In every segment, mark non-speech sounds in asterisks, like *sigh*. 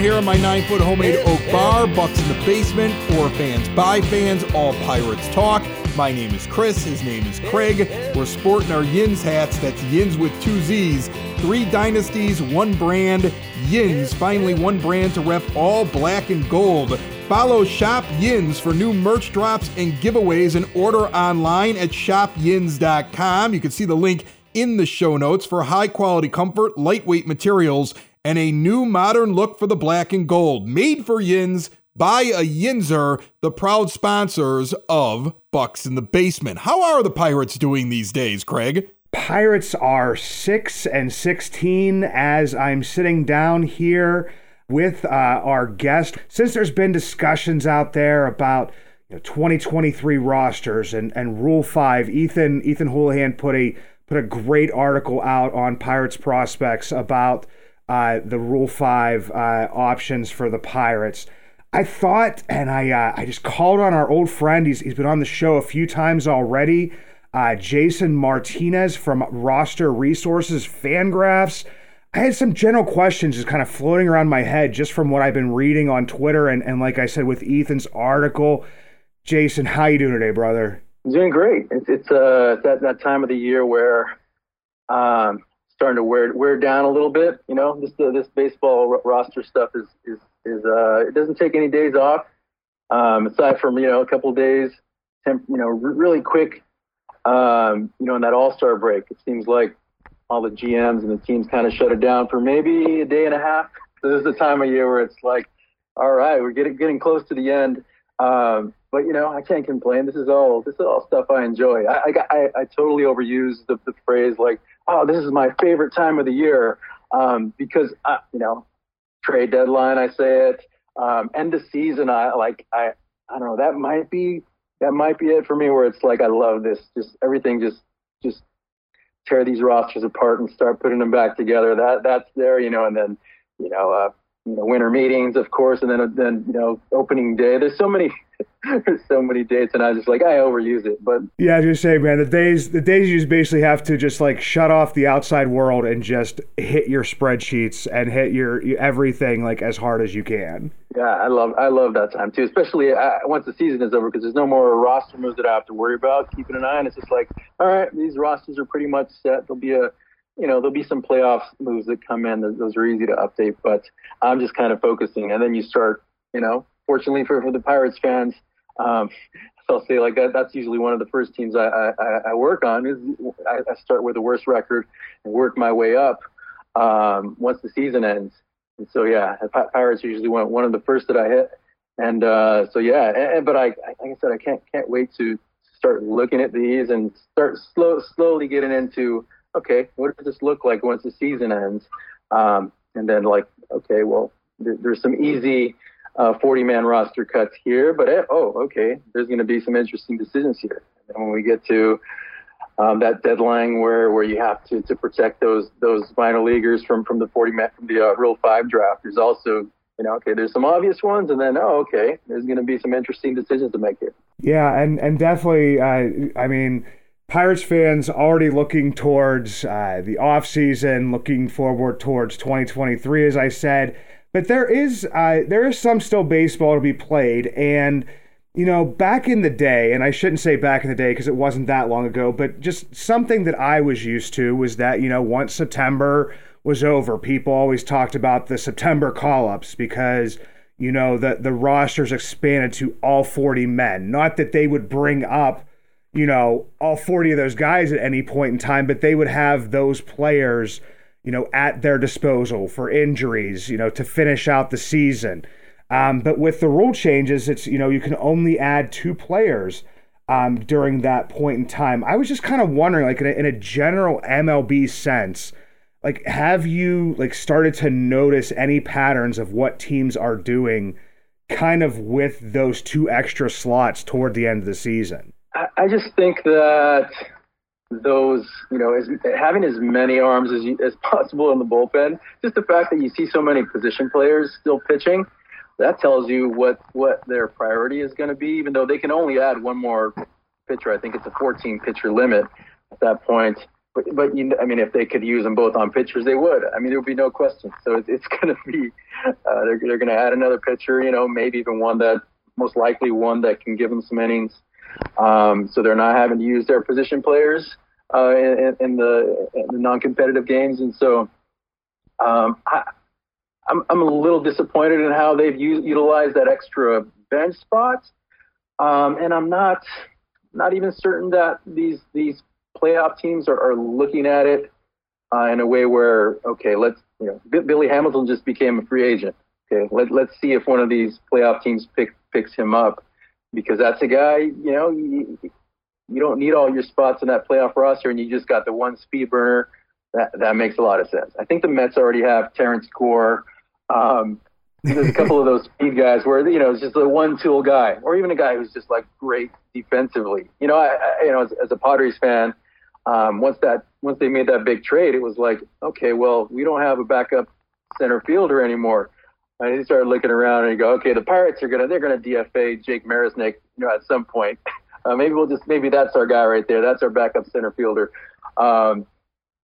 here on my nine foot homemade oak bar, Bucks in the Basement, for fans, by fans, all Pirates talk. My name is Chris, his name is Craig. We're sporting our Yins hats, that's Yins with two Z's. Three dynasties, one brand, Yins, finally one brand to rep all black and gold. Follow Shop Yins for new merch drops and giveaways and order online at shopyins.com. You can see the link in the show notes for high quality comfort, lightweight materials, and a new modern look for the black and gold. Made for Yins by a Yinzer, the proud sponsors of Bucks in the Basement. How are the Pirates doing these days, Craig? Pirates are 6 and 16 as I'm sitting down here with uh, our guest. Since there's been discussions out there about you know, 2023 rosters and, and Rule 5, Ethan Ethan Hullihen put a put a great article out on Pirates prospects about uh, the Rule 5 uh, options for the Pirates. I thought, and I uh, I just called on our old friend. He's, he's been on the show a few times already. Uh, Jason Martinez from Roster Resources Fangraphs. I had some general questions just kind of floating around my head just from what I've been reading on Twitter and, and like I said with Ethan's article. Jason, how you doing today, brother? Doing great. It's, it's uh that that time of the year where um starting to wear wear down a little bit. You know, this uh, this baseball r- roster stuff is is is uh it doesn't take any days off. Um, aside from you know a couple days, temp, you know, r- really quick. Um, you know, in that All Star break, it seems like all the GMs and the teams kind of shut it down for maybe a day and a half. So this is the time of year where it's like, all right, we're getting getting close to the end. Um, but you know, I can't complain. This is all this is all stuff I enjoy. I I, I, I totally overuse the, the phrase like, oh, this is my favorite time of the year um, because uh, you know, trade deadline. I say it. Um, end of season. I like. I I don't know. That might be that might be it for me. Where it's like I love this. Just everything. Just just tear these rosters apart and start putting them back together. That that's there. You know, and then you know. Uh, you know, winter meetings, of course, and then then you know, opening day. There's so many, there's *laughs* so many dates, and I just like I overuse it. But Yeah, I was just say, man, the days the days you just basically have to just like shut off the outside world and just hit your spreadsheets and hit your, everything like as hard as you can. yeah, I love I love that time too, especially uh, once the season is over because there's no more roster moves that I have to worry about. Keeping an eye on it's just like, all right, these rosters are pretty much set. There'll be a you know, there'll be some playoff moves that come in. Those are easy to update, but I'm just kind of focusing. And then you start, you know, fortunately for, for the Pirates fans, um, *laughs* I'll say like that. That's usually one of the first teams I, I, I work on. Is I, I start with the worst record and work my way up um, once the season ends. And so yeah, the Pirates usually one one of the first that I hit. And uh, so yeah, and- but I like I said, I can't can't wait to start looking at these and start slow slowly getting into okay, what does this look like once the season ends? Um, and then like, okay, well, there, there's some easy uh, 40 man roster cuts here, but eh, oh, okay, there's going to be some interesting decisions here. And when we get to um, that deadline where, where you have to, to protect those those minor leaguers from, from the 40 man from the uh, Rule Five draft, there's also you know okay, there's some obvious ones, and then oh, okay, there's going to be some interesting decisions to make here. Yeah, and and definitely, uh, I mean, Pirates fans already looking towards uh, the off season, looking forward towards 2023, as I said. But there is uh, there is some still baseball to be played, and you know, back in the day, and I shouldn't say back in the day because it wasn't that long ago, but just something that I was used to was that you know once September was over, people always talked about the September call ups because you know the the rosters expanded to all 40 men. Not that they would bring up you know, all 40 of those guys at any point in time, but they would have those players, you know, at their disposal for injuries, you know, to finish out the season. Um, but with the rule changes, it's, you know, you can only add two players um, during that point in time. I was just kind of wondering, like, in a, in a general MLB sense, like, have you, like, started to notice any patterns of what teams are doing kind of with those two extra slots toward the end of the season? I, I just think that those, you know, as, having as many arms as, you, as possible in the bullpen, just the fact that you see so many position players still pitching, that tells you what what their priority is going to be. Even though they can only add one more pitcher, I think it's a 14 pitcher limit at that point. But, but you, I mean, if they could use them both on pitchers, they would. I mean, there would be no question. So it, it's *laughs* going to be uh, they're they're going to add another pitcher. You know, maybe even one that most likely one that can give them some innings. Um, so they're not having to use their position players uh, in, in, the, in the non-competitive games, and so um, I, I'm, I'm a little disappointed in how they've used, utilized that extra bench spot, um, and I'm not not even certain that these these playoff teams are, are looking at it uh, in a way where okay, let's you know Billy Hamilton just became a free agent. Okay, let let's see if one of these playoff teams pick, picks him up because that's a guy, you know, you, you don't need all your spots in that playoff roster and you just got the one speed burner. That, that makes a lot of sense. I think the Mets already have Terrence Gore. Um, there's a couple of those *laughs* speed guys where, you know, it's just a one tool guy or even a guy who's just like great defensively. You know, I, I you know, as, as a Padres fan, um, once that, once they made that big trade, it was like, okay, well, we don't have a backup center fielder anymore. And he started looking around and he go, okay, the Pirates are gonna they're gonna DFA Jake Marisnick, you know, at some point. *laughs* Uh, maybe we'll just maybe that's our guy right there. That's our backup center fielder. Um,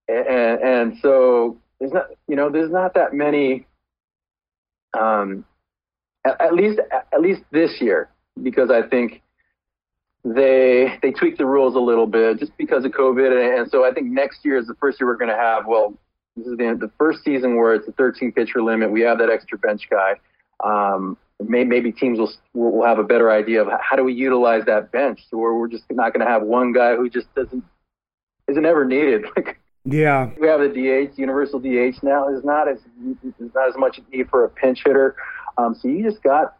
and, and so there's not you know there's not that many. Um, at, at least at least this year because I think they they tweaked the rules a little bit just because of COVID, and, and so I think next year is the first year we're going to have well this is the, the first season where it's a 13 pitcher limit. We have that extra bench guy. Um, may, maybe teams will will have a better idea of how do we utilize that bench, so where we're just not going to have one guy who just doesn't isn't ever needed. *laughs* yeah, we have the DH, universal DH now. Is not as is not as much need for a pinch hitter. Um, so you just got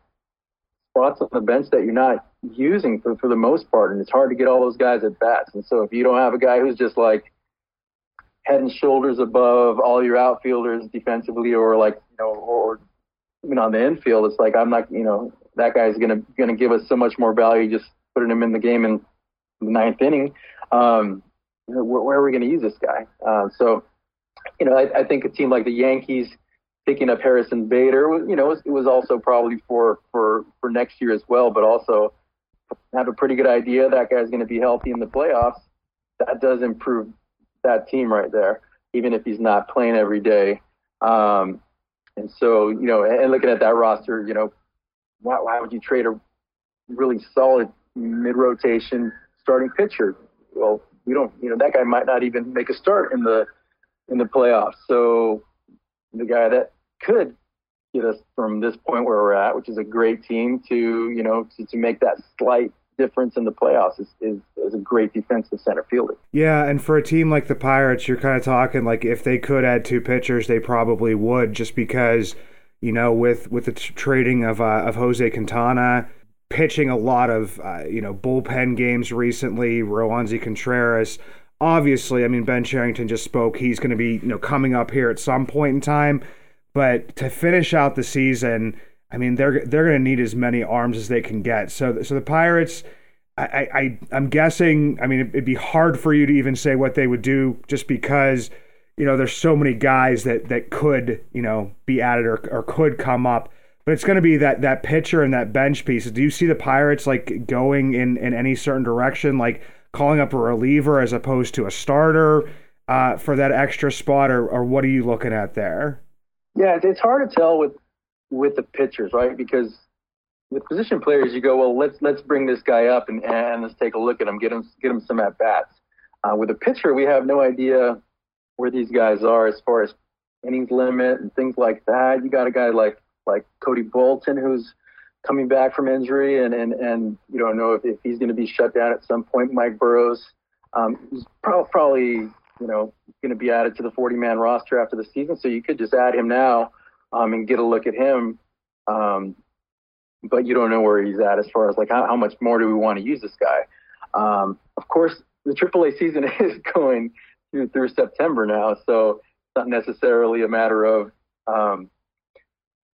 spots on the bench that you're not using for, for the most part, and it's hard to get all those guys at bats. And so if you don't have a guy who's just like head and shoulders above all your outfielders defensively, or like you know, or even on the infield, it's like I'm not, you know, that guy's gonna gonna give us so much more value just putting him in the game in the ninth inning. Um, where, where, are we to use this guy? Uh, so, you know, I, I, think a team like the Yankees picking up Harrison Bader, you know, it was, it was also probably for for for next year as well, but also have a pretty good idea that guy's going to be healthy in the playoffs. That does improve that team right there, even if he's not playing every day. Um, and so, you know, and looking at that roster, you know, why, why would you trade a really solid mid rotation starting pitcher? Well, we don't, you know, that guy might not even make a start in the in the playoffs. So the guy that could get us from this point where we're at, which is a great team, to you know to, to make that slight difference in the playoffs is, is, is a great defensive center fielder. Yeah, and for a team like the Pirates, you're kind of talking like if they could add two pitchers, they probably would, just because you know with with the t- trading of uh, of Jose Quintana, pitching a lot of uh, you know bullpen games recently, Roansy Contreras. Obviously, I mean Ben Cherington just spoke. He's going to be you know coming up here at some point in time, but to finish out the season I mean, they're they're going to need as many arms as they can get. So so the Pirates, I, I I'm guessing. I mean, it'd be hard for you to even say what they would do, just because you know there's so many guys that that could you know be added or or could come up. But it's going to be that that pitcher and that bench piece. Do you see the Pirates like going in in any certain direction, like calling up a reliever as opposed to a starter uh, for that extra spot, or or what are you looking at there? Yeah, it's hard to tell with with the pitchers, right? Because with position players, you go, well, let's let's bring this guy up and, and let's take a look at him, get him get him some at bats. Uh, with a pitcher, we have no idea where these guys are as far as innings limit and things like that. You got a guy like like Cody Bolton who's coming back from injury, and and and you don't know if, if he's going to be shut down at some point. Mike Burrows, um, probably, probably you know going to be added to the 40 man roster after the season, so you could just add him now um, and get a look at him. Um, but you don't know where he's at as far as like how, how much more do we want to use this guy. Um, of course, the AAA season *laughs* is going through, through September now, so it's not necessarily a matter of um,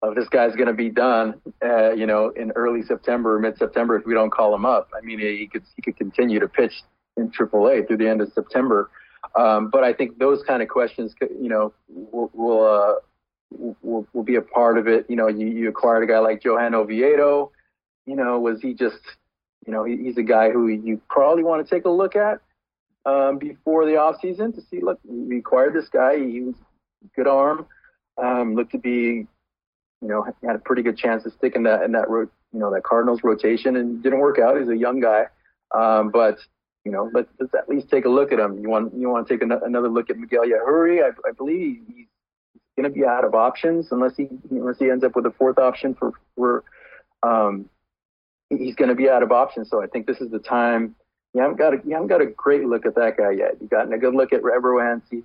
of this guy's going to be done, uh, you know, in early September mid September if we don't call him up. I mean, he could he could continue to pitch in AAA through the end of September. Um, but I think those kind of questions, you know, will will, uh, will will be a part of it. You know, you, you acquired a guy like Johan Oviedo. You know, was he just, you know, he, he's a guy who you probably want to take a look at um, before the off season to see. Look, we acquired this guy. He was good arm. Um, looked to be you know, had a pretty good chance to stick in that in that ro- you know that Cardinals rotation, and didn't work out. He's a young guy, um, but you know, let's, let's at least take a look at him. You want you want to take an, another look at Miguel Yajure. I, I believe he's going to be out of options unless he unless he ends up with a fourth option for for um, he's going to be out of options. So I think this is the time. You haven't got a, you haven't got a great look at that guy yet. You've gotten a good look at Ebroansi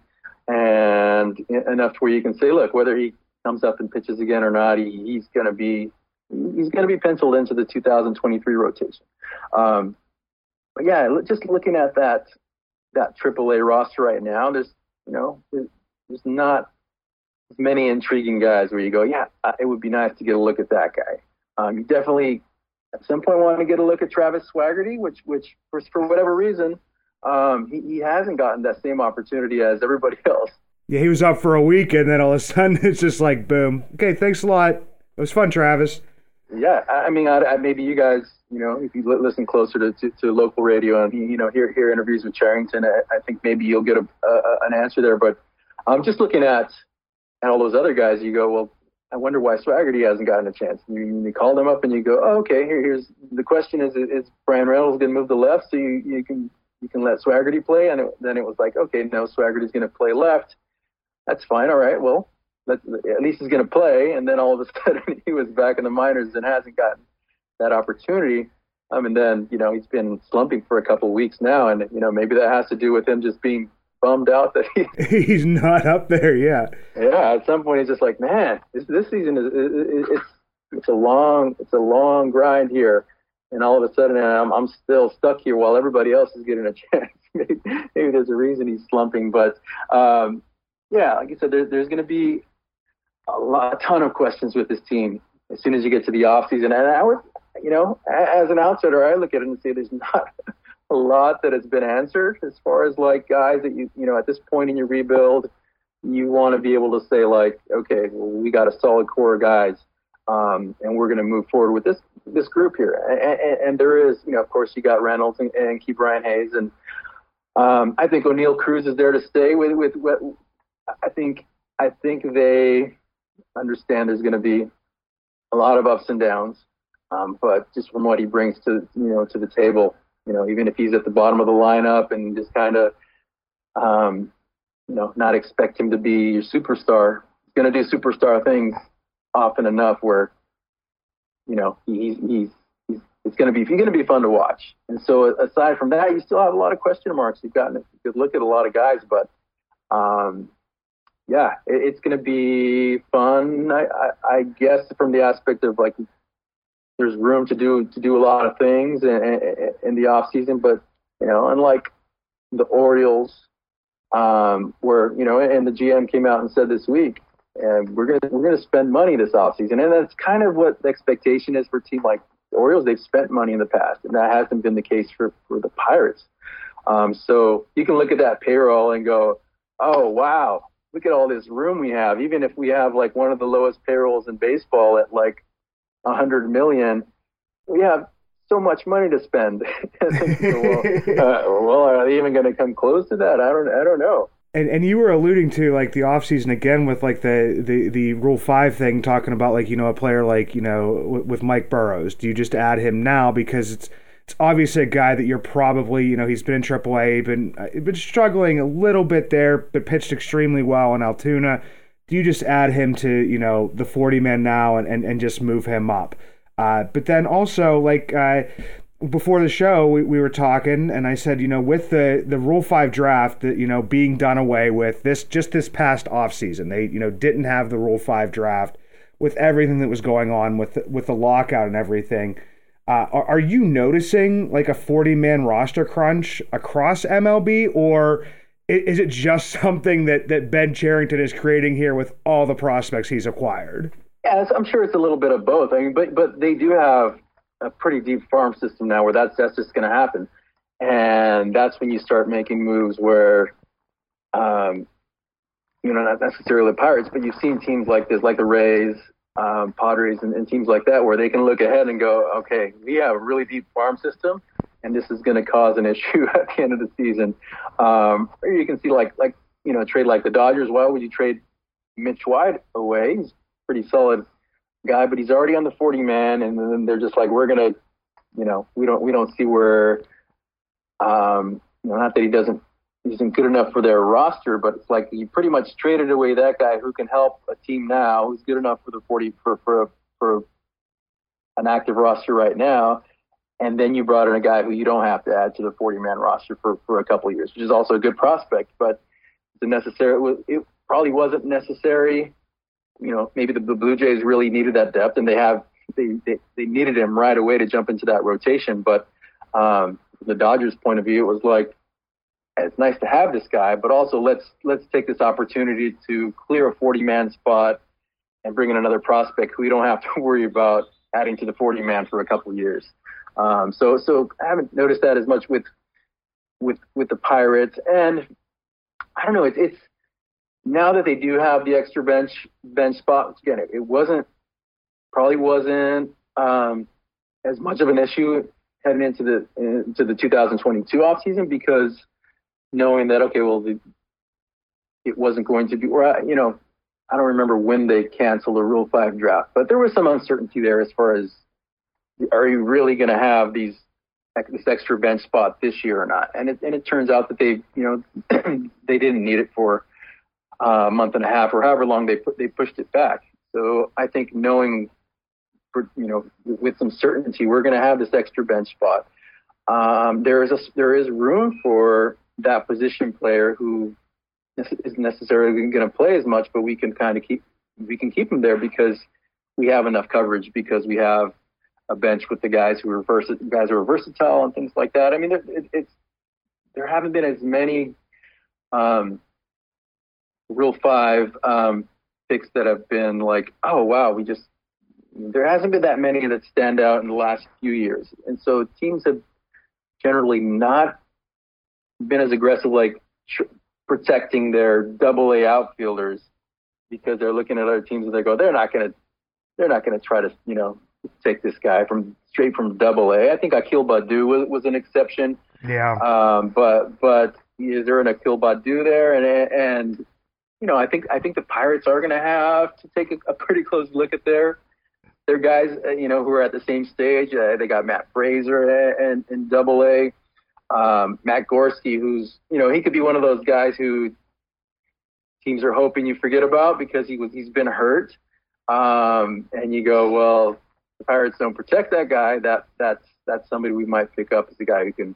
and enough to where you can say, look, whether he comes up and pitches again or not, he, he's going to be he's going to be penciled into the 2023 rotation. Um, but yeah, just looking at that that AAA roster right now, there's you know there's, not many intriguing guys where you go, yeah, it would be nice to get a look at that guy. Um, you definitely at some point want to get a look at Travis Swaggerty, which which for, for whatever reason um, he, he hasn't gotten that same opportunity as everybody *laughs* else. Yeah, he was up for a week, and then all of a sudden *laughs* it's just like boom. Okay, thanks a lot. It was fun, Travis. Yeah, I mean, I, I, maybe you guys, you know, if you listen closer to, to, to, local radio and you know hear hear interviews with Cherington, I, I think maybe you'll get a, a, an answer there. But I'm um, just looking at at all those other guys. You go, well, I wonder why Swaggerty hasn't gotten a chance. You, you call them up and you go, oh, okay, here, here's the question: is is Bryan Reynolds going to move to left so you, you can you can let Swaggerty play? And it, then it was like, okay, no, Swaggerty's going to play left that's fine. All right. Well, at least he's going to play. And then all of a *laughs* sudden he was back in the minors and hasn't gotten that opportunity. Um, I mean, then, you know, he's been slumping for a couple of weeks now. And, you know, maybe that has to do with him just being bummed out that he, *laughs* he's not up there. yet. Yeah. At some point he's just like, man, this, this season is, it's, it's a long, it's a long grind here. And all of a sudden I'm, I'm still stuck here while everybody else is getting a *laughs* chance. maybe, maybe there's a reason he's slumping, but, um, yeah, like I said, there, there's going to be a, lot, a ton of questions with this team as soon as you get to the off season. And I would, you know, as an outsider, I look at it and say there's not a lot that has been answered as far as like guys that you, you know, at this point in your rebuild, you want to be able to say like, okay, well, we got a solid core of guys. Um, and we're going to move forward with this this group here. And, and, and, there is, you know, of course, you got Reynolds and, and Ke'Bryan Hayes, and um, I think Oneil Cruz is there to stay with with I think I think they understand there's going to be a lot of ups and downs, um, but just from what he brings to you know to the table, you know, even if he's at the bottom of the lineup and just kind of, um, you know, not expect him to be your superstar, he's going to do superstar things often enough where, you know, he's he's he's it's going to be he's going to be fun to watch. And so aside from that, you still have a lot of question marks. You've gotten a good look at a lot of guys, but um, yeah, it, it's going to be fun. I, I, I, guess from the aspect of like there's room to do to do a lot of things in, in, the off season, but you know, unlike the Orioles, um, where you know, and the GM came out and said this week, and we're gonna we're gonna spend money this off season, and that's kind of what the expectation is for a team like the Orioles. They've spent money in the past, and that hasn't been the case for for the Pirates. Um, so you can look at that payroll and go, oh wow, look at all this room we have. Even if we have like one of the lowest payrolls in baseball at like a hundred million, we have so much money to spend. *laughs* well, *laughs* uh, well, are they even going to come close to that? I don't, I don't know. And, and you were alluding to like the offseason again with like the, the, the rule five thing talking about like you know a player like you know with Mike Burrows do you just add him now because it's it's obviously a guy that you're probably, you know, he's been in AAA, been uh, been struggling a little bit there, but pitched extremely well in Altoona. Do you just add him to, you know, the 40 man now and, and, and just move him up? Uh, but then also, like, uh, before the show, we, we were talking, and I said, you know, with the, the Rule 5 draft, that, you know, being done away with this just this past offseason, they, you know, didn't have the Rule 5 draft with everything that was going on with, with the lockout and everything. Uh, are, are you noticing like a 40 man roster crunch across MLB, or is it just *laughs* something that, that Ben Cherington is creating here with all the prospects he's acquired? Yeah, I'm sure it's a little bit of both. I mean, but but they do have a pretty deep farm system now where that's that's just going to happen, and that's when you start making moves where, um, you know, not necessarily the Pirates, but you've seen teams like this, like the Rays, um, Padres, and, and teams like that, where they can look ahead and go, okay, we have a really deep farm system, and this is going to cause an *laughs* issue at the end of the season. Um, or you can see like like you know, trade like the Dodgers. Why would you trade Mitch White away? He's pretty solid guy, but he's already on the 40 man, and then they're just like, we're gonna, you know, we don't we don't see where, um, you know, not that he doesn't isn't good enough for their roster, but it's like you pretty much traded away that guy who can help a team now, who's good enough for the 40 for for for an active roster right now, and then you brought in a guy who you don't have to add to the 40 man roster for for a couple years, which is also a good prospect, but the necessary it probably wasn't necessary you know, maybe the, the Blue Jays really needed that depth, and they have they, they, they needed him right away to jump into that rotation. But um, from the Dodgers' point of view, it was like it's nice to have this guy, but also let's let's take this opportunity to clear a 40 man spot and bring in another prospect who we don't have to *laughs* worry about adding to the 40 man for a couple years. Um, so so I haven't noticed that as much with with with the Pirates, and I don't know. It's it's now that they do have the extra bench bench spot, again, it, it wasn't probably wasn't um, as much of an issue heading into the into the 2022 offseason because knowing that okay, well, the, it wasn't going to be, or you know, I don't remember when they canceled the Rule Five draft, but there was some uncertainty there as far as are you really going to have these this extra bench spot this year or not? And it and it turns out that they you know *clears throat* they didn't need it for a month and a half or however long they put they pushed it back. So I think knowing, for, you know, with some certainty, we're going to have this extra bench spot. Um, there is a there is room for that position player who isn't necessarily going to play as much, but we can kind of keep we can keep him there because we have enough coverage because we have a bench with the guys who are vers- guys who are versatile and things like that. I mean, it, it's there haven't been as many um, Rule Five um, picks that have been like, oh wow, we just there hasn't been that many that stand out in the last few years, and so teams have generally not been as aggressive like tr- protecting their double A outfielders because they're looking at other teams and they go, they're not gonna they're not gonna try to you know take this guy from straight from double A. I think Akil Baddoo was, was an exception. Yeah. Um, but but is there an Akil Baddoo there? And and you know, I think I think the Pirates are going to have to take a, a, pretty close look at their their guys, uh, you know, who are at the same stage. Uh, they got Matt Fraizer and in Double A, um, Matt Gorski, who's you know he could be one of those guys who teams are hoping you forget about because he was he's been hurt, um, and you go, well, the Pirates don't protect that guy. That that's that's somebody we might pick up as a guy who can,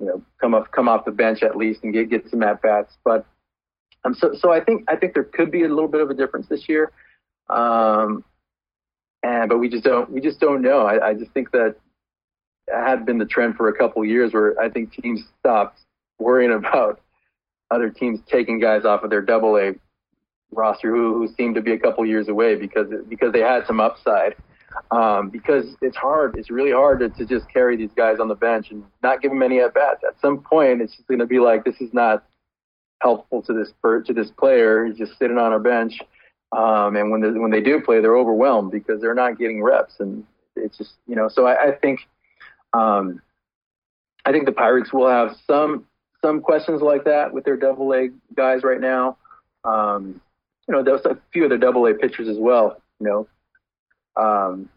you know, come off come off the bench at least and get get some at bats, but um, so, so I think I think there could be a little bit of a difference this year, um, and but we just don't we just don't know. I, I just think that had been the trend for a couple years where I think teams stopped worrying about other teams taking guys off of their double A roster who, who seemed to be a couple years away because because they had some upside. Um, because it's hard, it's really hard to, to just carry these guys on the bench and not give them any at bats. At some point, it's just going to be like this is not helpful to this to this player. He's just sitting on a bench, um, and when they, when they do play, they're overwhelmed because they're not getting reps, and it's just you know. So I, I think um, I think the Pirates will have some some questions like that with their double A guys right now. Um, you know, there's a few of their double A pitchers as well. You know, um,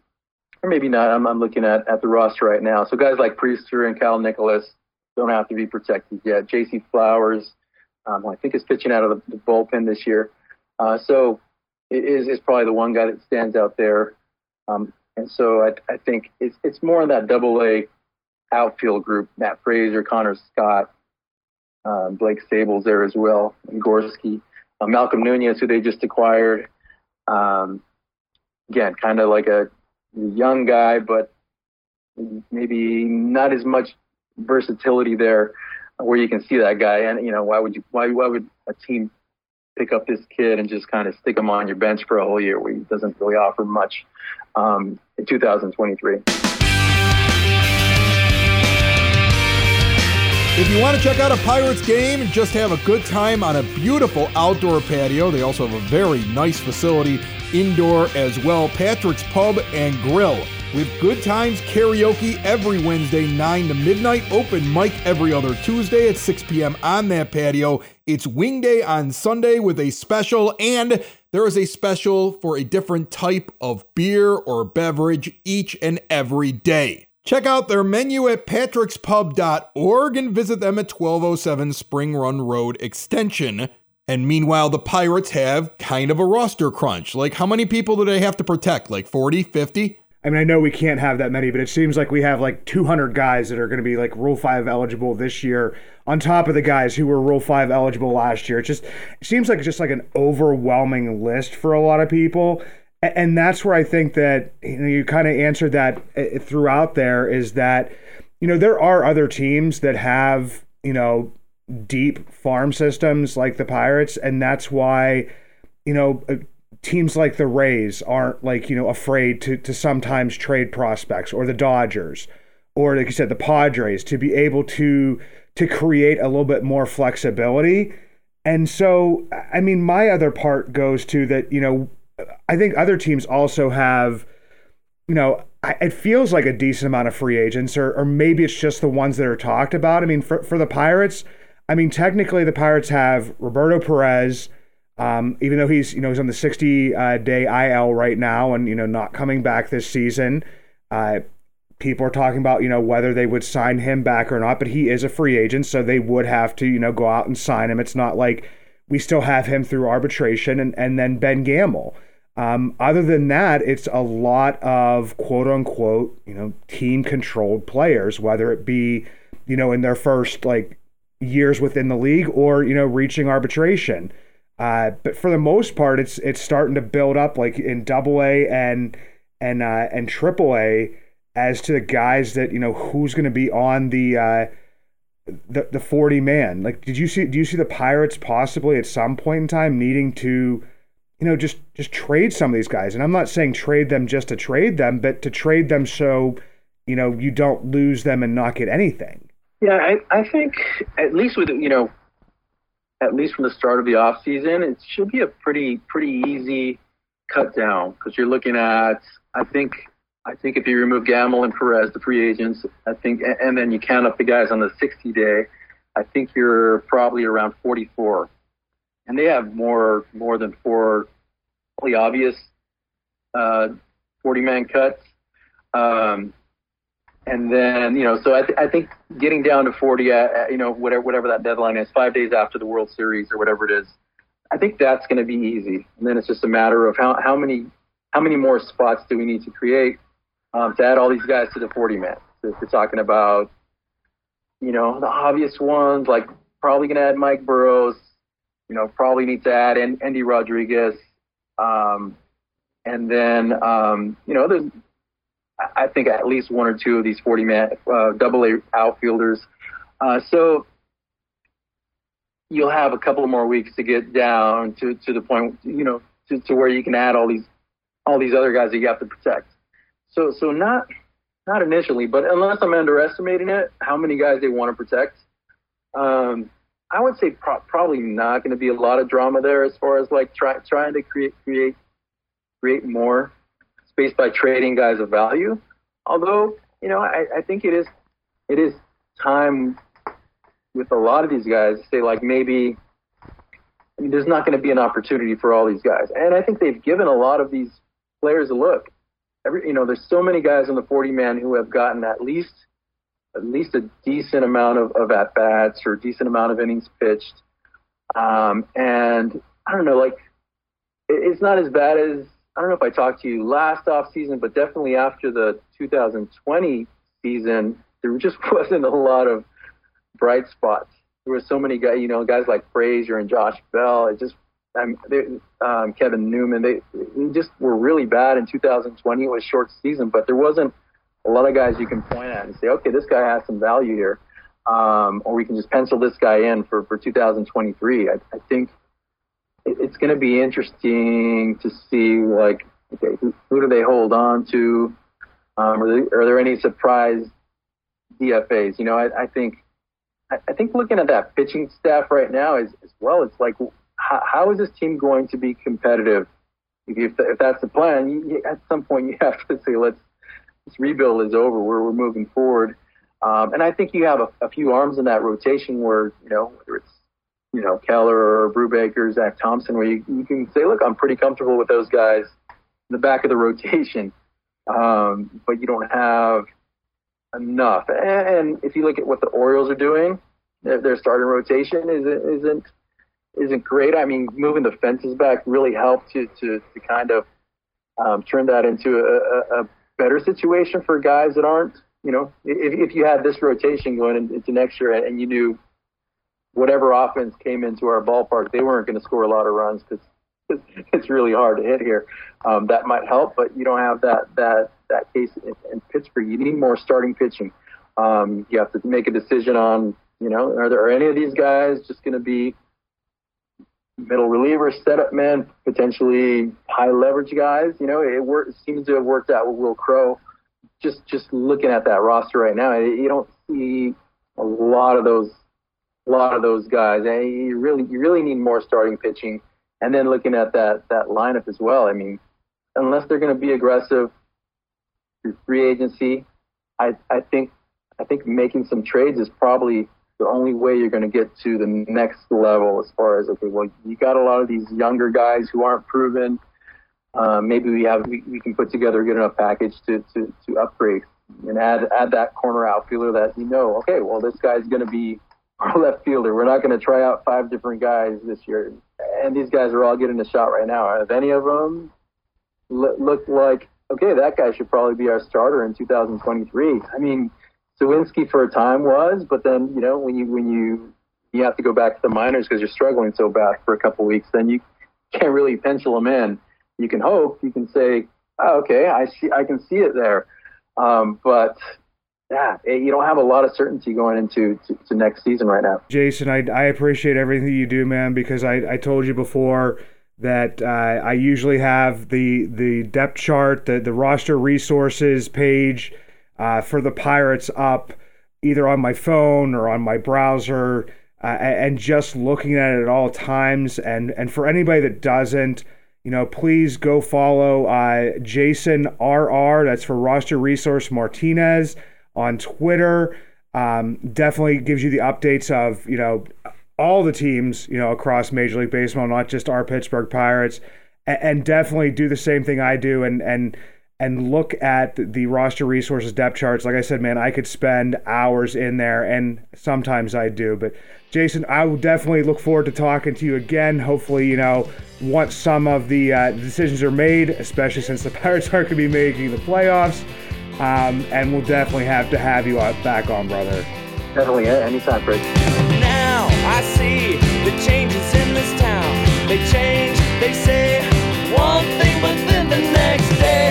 or maybe not. I'm, I'm looking at at the roster right now. So guys like Priester and Kyle Nicolas don't have to be protected yet. J.C. Flowers um, I think is pitching out of the, the bullpen this year. Uh, so it is, is probably the one guy that stands out there. Um, And so I, I think it's it's more in that double A outfield group. Matt Fraizer, Connor Scott, um, Blake Sabol there as well, and Gorski, uh, Malcolm Nunez, who they just acquired. Um, again, kind of like a young guy, but maybe not as much versatility there where you can see that guy. And you know, why would you? Why why would a team pick up this kid and just kind of stick him on your bench for a whole year where he doesn't really offer much um, in 2023? If you want to check out a Pirates game and just have a good time on a beautiful outdoor patio, they also have a very nice facility indoor as well. Patrick's Pub and Grill with good times karaoke every Wednesday, 9 to midnight. Open mic every other Tuesday at 6 p.m. on that patio. It's Wing Day on Sunday with a special, and there is a special for a different type of beer or beverage each and every day. Check out their menu at patrickspub.org and visit them at 1207 Spring Run Road Extension. And meanwhile, the Pirates have kind of a roster crunch. Like, how many people do they have to protect? Like 40, 50? I mean, I know we can't have that many, but it seems like we have like 200 guys that are going to be like Rule 5 eligible this year, on top of the guys who were Rule 5 eligible last year. It just it seems like just like an overwhelming list for a lot of people and that's where I think that you, know, you kind of answered that uh, throughout there is that you know there are other teams that have you know deep farm systems like the Pirates, and that's why you know uh, teams like the Rays aren't like you know afraid to to sometimes trade prospects or the Dodgers or like you said the Padres to be able to to create a little bit more flexibility. And so, I mean, my other part goes to that, you know, I think other teams also have, you know, it feels like a decent amount of free agents, or, or maybe it's just the ones that are talked about. I mean, for, for the Pirates, I mean, technically the Pirates have Roberto Perez, um, even though he's, you know, he's on the 60 uh, day IL right now and, you know, not coming back this season. Uh, people are talking about, you know, whether they would sign him back or not, but he is a free agent, so they would have to, you know, go out and sign him. It's not like we still have him through arbitration and, and then Ben Gamel. Um, other than that, it's a lot of quote unquote, you know, team controlled players, whether it be, you know, in their first like years within the league or, you know, reaching arbitration. Uh, but for the most part, it's it's starting to build up like in double A and and uh, and triple A as to the guys that, you know, who's going to be on the uh, the the 40 man. Like, did you see do you see the Pirates possibly at some point in time needing to you know, just just trade some of these guys. And I'm not saying trade them just to trade them, but to trade them so, you know, you don't lose them and not get anything. Yeah, I, I think at least with you know, at least from the start of the off season, it should be a pretty pretty easy cut down because you're looking at I think I think if you remove Gamel and Perez, the free agents, I think, and then you count up the guys on the 60 day, I think you're probably around 44 and they have more more than four really obvious uh, 40 man cuts. Um, and then you know, so I, th- I think getting down to 40, uh, uh, you know, whatever whatever that deadline is, five days after the World Series or whatever it is, I think that's going to be easy. And then it's just a matter of how how many how many more spots do we need to create um, to add all these guys to the 40 man. So if you're talking about, you know, the obvious ones like probably going to add Mike Burrows, you know, probably need to add Endy Rodriguez. Um, and then, um, you know, there's, I think at least one or two of these 40 man, uh, double A outfielders. Uh, so you'll have a couple more weeks to get down to, to the point, you know, to, to where you can add all these, all these other guys that you have to protect. So, so not, not initially, but unless I'm underestimating it, how many guys they want to protect. Um, I would say pro- probably not going to be a lot of drama there as far as like try, trying to create create create more space by trading guys of value. Although you know I, I think it is it is time with a lot of these guys to say like maybe I mean, there's not going to be an opportunity for all these guys, and I think they've given a lot of these players a look. Every you know there's so many guys on the 40 man who have gotten at least at least a decent amount of, of at bats or a decent amount of innings pitched. Um, and I don't know, like it, it's not as bad as I don't know if I talked to you last off season, but definitely after the 2020 season, there just *laughs* wasn't a lot of bright spots. There were so many guys, you know, guys like Frazier and Josh Bell. It just, um, um, Kevin Newman. They, they just were really bad in 2020. It was short season, but there wasn't a lot of guys you can point at and say, okay, this guy has some value here, um, or we can just pencil this guy in for for 2023. I, I think it's going to be interesting to see like okay who, who do they hold on to? Um, are, there, are there any surprise DFAs you know I, I think I, I, think looking at that pitching staff right now is as well it's like how, how is this team going to be competitive? If, if that's the plan you, at some point you have to say let's this rebuild is over. Where we're moving forward. Um, and I think you have a, a few arms in that rotation where you know whether it's you know, Keller or Brubaker, Zach Thompson, where you, you can say, look, I'm pretty comfortable with those guys in the back of the *laughs* rotation, um, but you don't have enough. And if you look at what the Orioles are doing, their, their starting rotation isn't isn't isn't great. I mean, moving the fences back really helped to to, to kind of um, turn that into a, a better situation for guys that aren't, you know, if, if you had this rotation going into next year and you knew whatever offense came into our ballpark, they weren't going to score a lot of runs because *laughs* it's really hard to hit here. Um, that might help, but you don't have that that that case in, in Pittsburgh. You need more starting pitching. Um, you have to make a decision on, you know, are there are any of these guys just going to be middle relievers, setup men, potentially high leverage guys? You know, it, work, it seems to have worked out with Wil Crowe. Just just looking at that roster right now, you don't see a lot of those a lot of those guys. And you really you really need more starting pitching. And then looking at that that lineup as well. I mean, unless they're going to be aggressive through free agency, I I think I think making some trades is probably the only way you're going to get to the next level as far as okay, well, you got a lot of these younger guys who aren't proven. Uh, maybe we have we, we can put together a good enough package to, to, to upgrade and add add that corner outfielder that you know, okay, well, this guy's going to be our left fielder. We're not going to try out five different guys this year, and these guys are all getting a shot right now. If any of them l- look like okay, that guy should probably be our starter in 2023. I mean, Suwinski for a time was, but then you know when you when you you have to go back to the minors because you're struggling so bad for a couple weeks, then you can't really pencil them in. You can hope, you can say, oh, okay, I see, I can see it there, um, but yeah, eh, you don't have a lot of certainty going into to, to next season right now. Jason, I, I appreciate everything you do, man, because I, I told you before that uh, I usually have the the depth chart, the, the roster resources page uh, for the Pirates up either on my phone or on my browser, uh, and just looking at it at all times. And and for anybody that doesn't, you know, please go follow uh, Jason RR. That's for Roster Resource Martinez on Twitter. Um, definitely gives you the updates of you know all the teams you know across Major League Baseball, not just our Pittsburgh Pirates, and, definitely do the same thing I do and and and look at the roster resources depth charts. Like I said, man, I could spend hours in there, and sometimes I do. But Jason, I will definitely look forward to talking to you again. Hopefully, you know, once some of the uh, decisions are made, especially since the *laughs* Pirates aren't going to be making the playoffs. Um, and we'll definitely have to have you back on, brother. Definitely, yeah, anytime, Fritz. Now I see the changes in this town. They change, they say one thing, but then the next day.